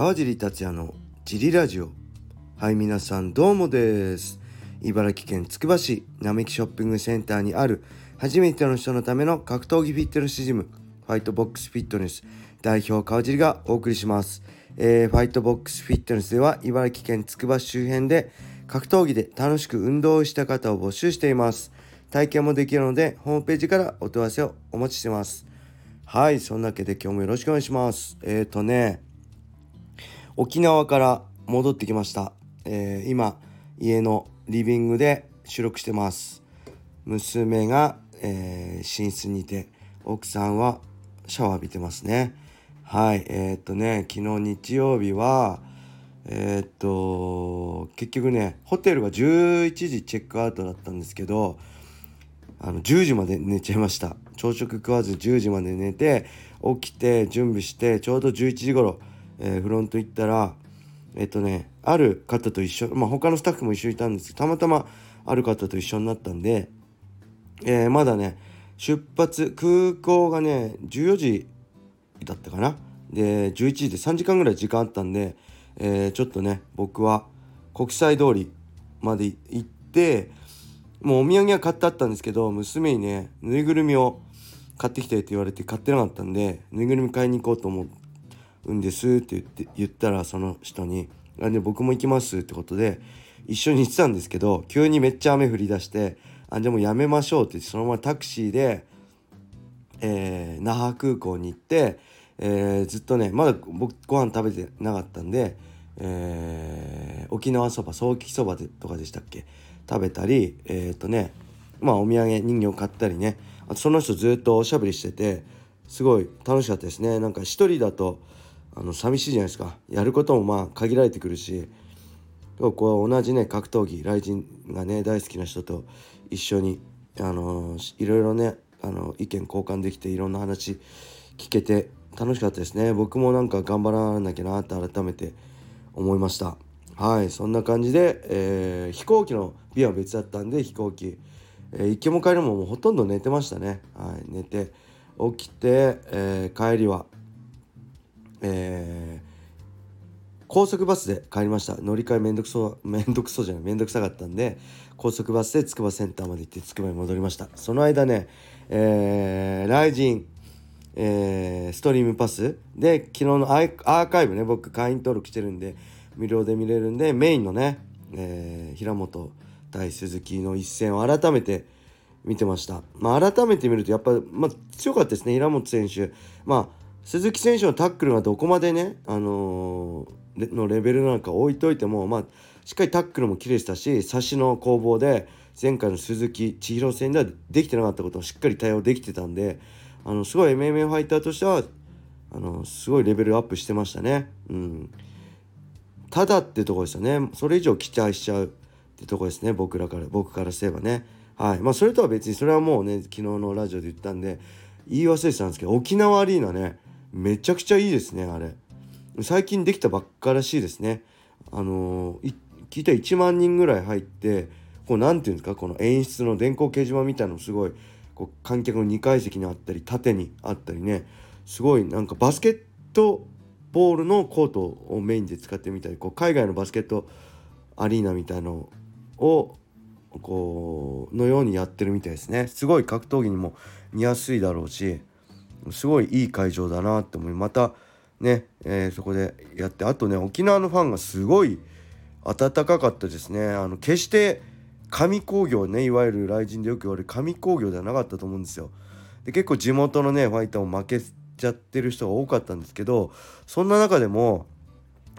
川尻達也のジリラジオ。はい皆さんどうもです。茨城県つくば市並木ショッピングセンターにある初めての人のための格闘技フィットネスジムファイトボックスフィットネス代表川尻がお送りします、えー、ファイトボックスフィットネスでは茨城県つくば市周辺で格闘技で楽しく運動をした方を募集しています。体験もできるのでホームページからお問い合わせをお待ちしてます。はいそんなわけで今日もよろしくお願いします。えっ、ー、とね沖縄から戻ってきました、えー、今家のリビングで収録してます。娘が、えー、寝室にいて奥さんはシャワー浴びてますね。はいえー、っとね昨日日曜日はえー、っと結局ねホテルが11時チェックアウトだったんですけどあの10時まで寝ちゃいました。朝食食わず10時まで寝て起きて準備してちょうど11時頃、えー、フロント行ったらえっとねある方と一緒まあ他のスタッフも一緒にいたんですけどたまたまある方と一緒になったんで、えー、まだね出発空港がね14時だったかな？で11時で3時間ぐらい時間あったんで、えー、ちょっとね僕は国際通りまで行ってもうお土産は買ってあったんですけど娘にねぬいぐるみを買ってきてって言われて買ってなかったんでぬいぐるみ買いに行こうと思っうんですって言って言ったらその人に「あで僕も行きます」ってことで一緒に行ってたんですけど急にめっちゃ雨降り出して「あでもやめましょう」ってそのままタクシーで、えー、那覇空港に行って、えー、ずっとねまだ僕ご飯食べてなかったんで、えー、沖縄そばソーキそばでとかでしたっけ？食べたりえっ、ー、とねまあお土産人形買ったりね。あとその人ずっとおしゃべりしててすごい楽しかったですね。なんか一人だとあの寂しいじゃないですか。やることもまあ限られてくるし。こう同じね格闘技雷神がね大好きな人と一緒にあのいろいろねあの意見交換できていろんな話聞けて楽しかったですね。僕もなんか頑張らなきゃなって改めて思いました。はいそんな感じで、えー、飛行機の便は別だったんで飛行機、えー、行きも帰りももうほとんど寝てましたね。はい寝て起きて、えー、帰りはえー、高速バスで帰りました乗り換えめんどくそめんどくそじゃないめんどくさかったんで高速バスでつくばセンターまで行ってつくばに戻りましたその間ねえー、ライジンえー、ストリームパスで昨日のアーカイブね僕会員登録してるんで無料で見れるんでメインのね、えー、平本対鈴木の一戦を改めて見てました。まあ、改めて見るとやっぱ、まあ、強かったですね平本選手。まあ鈴木選手のタックルがどこまでね、あのー、のレベルなのか置いといても、まあ、しっかりタックルも綺麗でしたし差しの攻防で前回の鈴木千尋戦ではできてなかったことをしっかり対応できてたんであのすごい MMA ファイターとしてはあのすごいレベルアップしてましたね。うん、ただってとこですよね。それ以上期待しちゃうってとこですね。僕らから僕からすればね。はい。まあ、それとは別にそれはもうね昨日のラジオで言ったんで言い忘れてたんですけど沖縄アリーナね。めちゃくちゃいいですねあれ。最近できたばっからしいですね。あのー、聞いた1万人ぐらい入ってこう何ていうんですかこの演出の電光掲示板みたいのすごいこう観客の2階席にあったり縦にあったりね。すごいなんかバスケットボールのコートをメインで使ってみたりこう海外のバスケットアリーナみたいのをこうのようにやってるみたいですね。すごい格闘技にも見やすいだろうし。すごいいい会場だなって思いまたね、えー、そこでやってあとね沖縄のファンがすごい温かかったですねあの決して紙工業ねいわゆる雷神でよく言われる紙工業ではなかったと思うんですよで結構地元のねファイターも負けちゃってる人が多かったんですけどそんな中でも、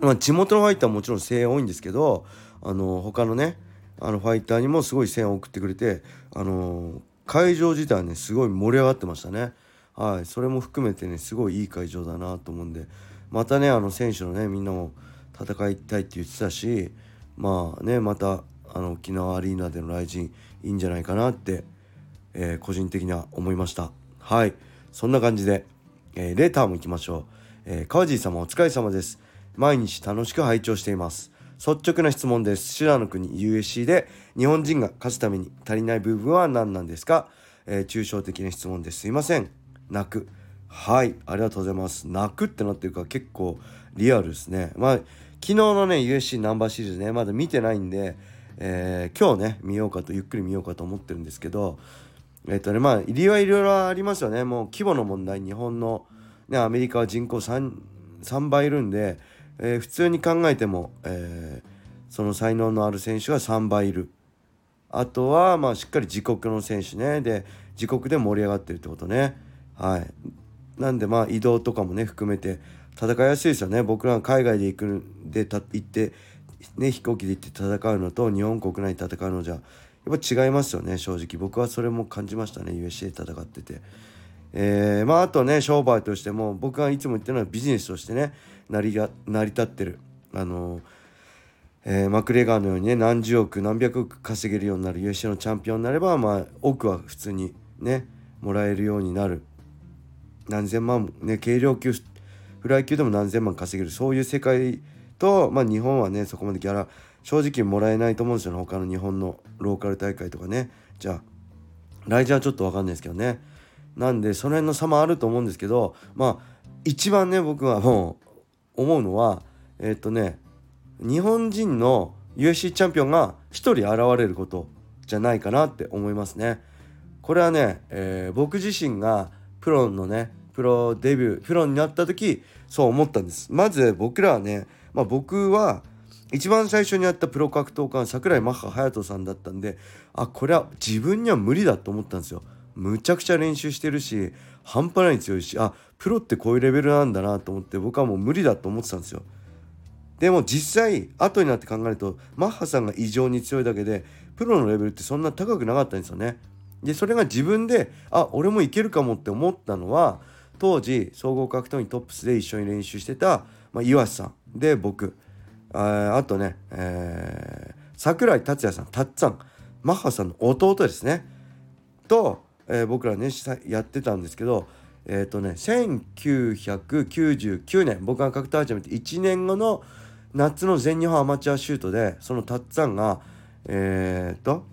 まあ、地元のファイターはもちろん声援多いんですけどあの他のねあのファイターにもすごい声援を送ってくれてあの会場自体はねすごい盛り上がってましたね。はい、それも含めてねすごいいい会場だなと思うんでまたねあの選手のねみんなも戦いたいって言ってたしまあねまたあの沖縄アリーナでの来陣いいんじゃないかなって、えー、個人的には思いました。はいそんな感じで、えー、レターも行きましょう、えー、川尻様お疲れ様です。毎日楽しく拝聴しています。率直な質問です。修羅の国 USC で日本人が勝つために足りない部分は何なんですか、え、抽象的な質問ですいません。泣く。はいありがとうございます。泣くってなってるから結構リアルですね。まあ昨日のね USC ナンバーシリーズねまだ見てないんで、えー、今日ね見ようかとゆっくり見ようかと思ってるんですけどえっ、とねまあ理由はいろいろありますよね。もう規模の問題日本の、ね、アメリカは人口 3, 3倍いるんで、えー、普通に考えても、え、その才能のある選手が3倍いる。あとはまあしっかり自国の選手ね。で自国で盛り上がってるってことね。はい。なんでまあ移動とかもね含めて戦いやすいですよね。僕らが海外で行くでた行ってね飛行機で行って戦うのと日本国内で戦うのじゃやっぱ違いますよね正直。僕はそれも感じましたね USC で戦ってて。えー、まああとね商売としても僕がいつも言ってるのはビジネスとしてね成りが成り立ってる。あのえー、マクレガーのようにね何十億何百億稼げるようになる USC のチャンピオンになればまあ億は普通にねもらえるようになる。何千万ね軽量級フライ級でも何千万稼げるそういう世界と、まあ、日本はねそこまでギャラ正直もらえないと思うんですよね他の日本のローカル大会とかねじゃあ来年はちょっと分かんないですけどねなんでその辺の差もあると思うんですけどまあ一番ね僕はもう思うのはえー、っとね日本人の UFC チャンピオンが1人現れることじゃないかなって思いますね。これはね、えー、僕自身がプロのねプロデビュープロになった時そう思ったんです。まず僕らはね、まあ、僕は一番最初にやったプロ格闘家は桜井マッハ隼人さんだったんであこれは自分には無理だと思ったんですよ。むちゃくちゃ練習してるし半端ない強いしあプロってこういうレベルなんだなと思って僕はもう無理だと思ってたんですよ。でも実際後になって考えるとマッハさんが異常に強いだけでプロのレベルってそんな高くなかったんですよね。でそれが自分であ俺もいけるかもって思ったのは当時総合格闘技トップスで一緒に練習してた、まあ、岩瀬さん。で僕。ああとね、えー、桜井達也さんたっつぁん。マッハさんの弟ですね。と、えー、僕らねやってたんですけどえっ、ー、とね1999年僕が格闘始めて1年後の夏の全日本アマチュアシュートでそのたっつぁんがえっ、ー、と、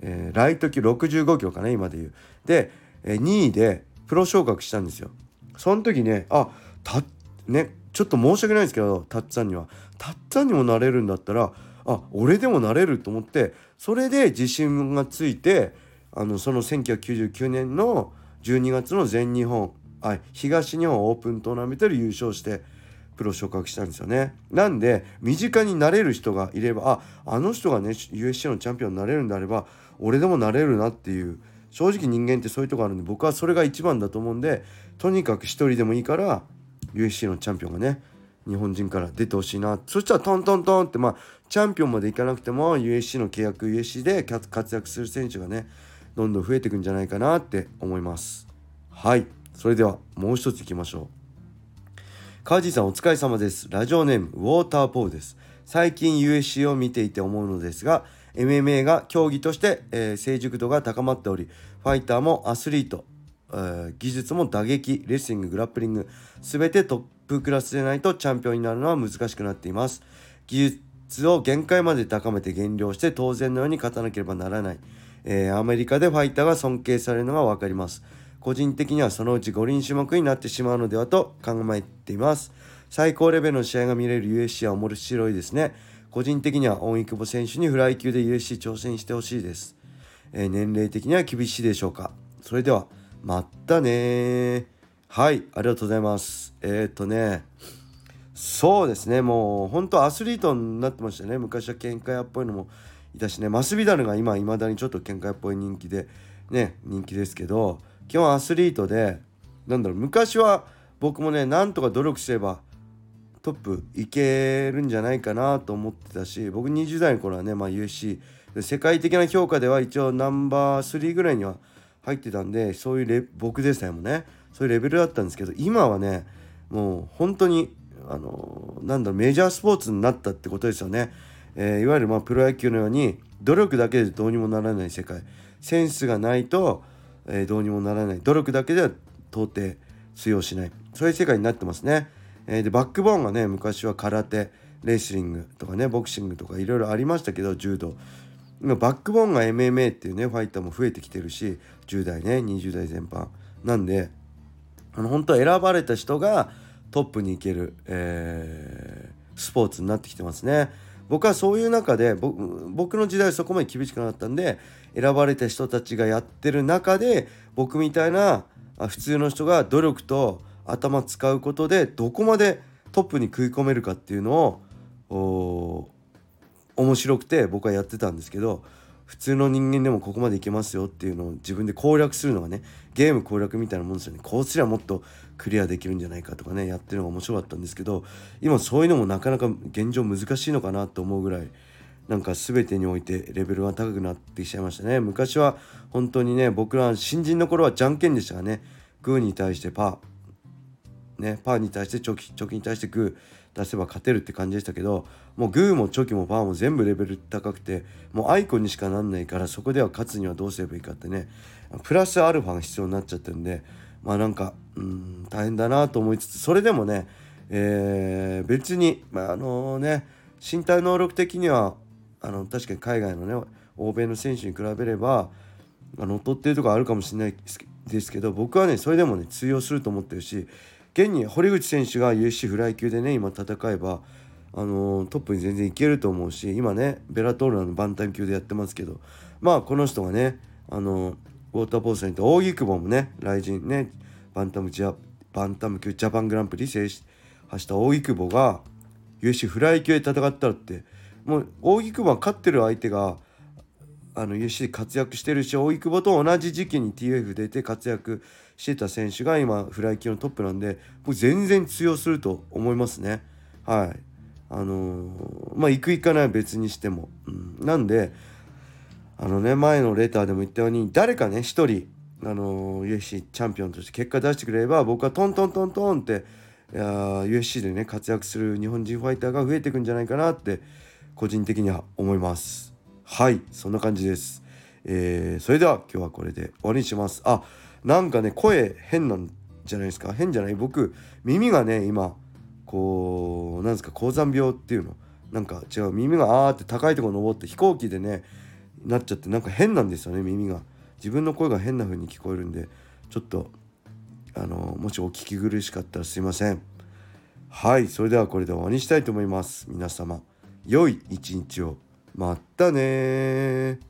えー、ライト級65キロかな今で言う。で、えー、2位でプロ昇格したんですよその時ねあたねちょっと申し訳ないですけどたっつぁんにはたっつぁんにもなれるんだったらあ俺でもなれると思ってそれで自信がついてあのその1999年の12月の全日本あ東日本オープントーナメントで優勝してプロ昇格したんですよね。なんで身近になれる人がいればああの人がね USC のチャンピオンになれるんであれば俺でもなれるなっていう正直人間ってそういうとこあるんで僕はそれが一番だと思うんでとにかく一人でもいいから USC のチャンピオンがね日本人から出てほしいな。そしたらトントントンってまあチャンピオンまでいかなくても USC の契約 USC で活躍する選手がねどんどん増えていくんじゃないかなって思います。はい。それではもう一ついきましょう。川地さんお疲れ様です。ラジオネームウォーターポールです。最近 USC を見ていて思うのですが MMA が競技として、えー、成熟度が高まっておりファイターもアスリート、えー、技術も打撃レスリンググラップリング全てトップクラスでないとチャンピオンになるのは難しくなっています。技術を限界まで高めて減量して当然のように勝たなければならない、えー、アメリカでファイターが尊敬されるのが分かります。個人的にはそのうち五輪種目になってしまうのではと考えています。最高レベルの試合が見れる USC は面白いですね。個人的には大井久保選手にフライ級で USC 挑戦してほしいです、えー、年齢的には厳しいでしょうか。それではまたねはいありがとうございます。えー、っとねそうですね。もう本当アスリートになってましたね。昔は喧嘩屋っぽいのもいたしね。マスビダルが今いまだにちょっと喧嘩屋っぽい人気でね人気ですけど基本アスリートでなんだろう昔は僕もねなんとか努力すればトップいけるんじゃないかなと思ってたし僕20代の頃はね、まあ、UC 世界的な評価では一応ナンバー3ぐらいには入ってたんでそういうレ僕でさえもねそういうレベルだったんですけど今はねもう本当にあのなんだろうメジャースポーツになったってことですよね、えー、いわゆるまあプロ野球のように努力だけでどうにもならない世界。センスがないと、えー、どうにもならない。努力だけでは到底通用しない。そういう世界になってますね。えー、でバックボーンがね昔は空手レスリングとかねボクシングとかいろいろありましたけど柔道今バックボーンが MMA っていうねファイターも増えてきてるし10代ね20代全般なんであの本当は選ばれた人がトップに行ける、えー、スポーツになってきてますね。僕はそういう中で僕の時代はそこまで厳しくなかったんで選ばれた人たちがやってる中で僕みたいな普通の人が努力と頭使うことでどこまでトップに食い込めるかっていうのを面白くて僕はやってたんですけど普通の人間でもここまでいけますよっていうのを自分で攻略するのがねゲーム攻略みたいなもんですよね。こうすりゃもっとクリアできるんじゃないかとかねやってるのが面白かったんですけど今そういうのもなかなか現状難しいのかなと思うぐらいなんか全てにおいてレベルが高くなってきちゃいましたね。昔は本当にね僕ら新人の頃はじゃんけんでしたがね。グーに対してパー。ねパーに対してチョキチョキに対してグー出せば勝てるって感じでしたけどもうグーもチョキもパーも全部レベル高くてもうアイコンにしかなんないからそこでは勝つにはどうすればいいかってねプラスアルファが必要になっちゃってるんでまあなんかうん大変だなと思いつつそれでもね、えー、別に、まあ、あのね身体能力的にはあの確かに海外のね欧米の選手に比べればあの劣ってるとこあるかもしれないですけど僕はねそれでもね通用すると思ってるし現に堀口選手が UFC フライ級でね今戦えばあのー、トップに全然いけると思うし今ねベラトールのバンタム級でやってますけどまあこの人がねあのー、ウォーターポーズにと扇久保もね来人ねバンタムジャバンタム級ジャパングランプリ制した扇久保が UFC フライ級で戦ったらってもう扇久保は勝ってる相手があの UC 活躍してるし荻久保と同じ時期に TF 出て活躍してた選手が今フライ級のトップなんで僕全然通用すると思いますね。はい。あのー、まあ行く行かないは別にしても、うん、なんであのね前のレターでも言ったように誰かね一人あのー、UFC チャンピオンとして結果出してくれれば僕はトントントントンっていや UFC でね活躍する日本人ファイターが増えていくんじゃないかなって個人的には思います。はいそんな感じです、えー、それでは今日はこれで終わりにします。あなんかね声変なんじゃないですか？変じゃない？僕耳がね今こうなんですか？高山病っていうの？なんか違う？耳があーって高いとこ登って飛行機でねなっちゃってなんか変なんですよね耳が。自分の声が変な風に聞こえるんでちょっとあのもしお聞き苦しかったらすいません。はいそれではこれで終わりにしたいと思います。皆様良い一日を。またね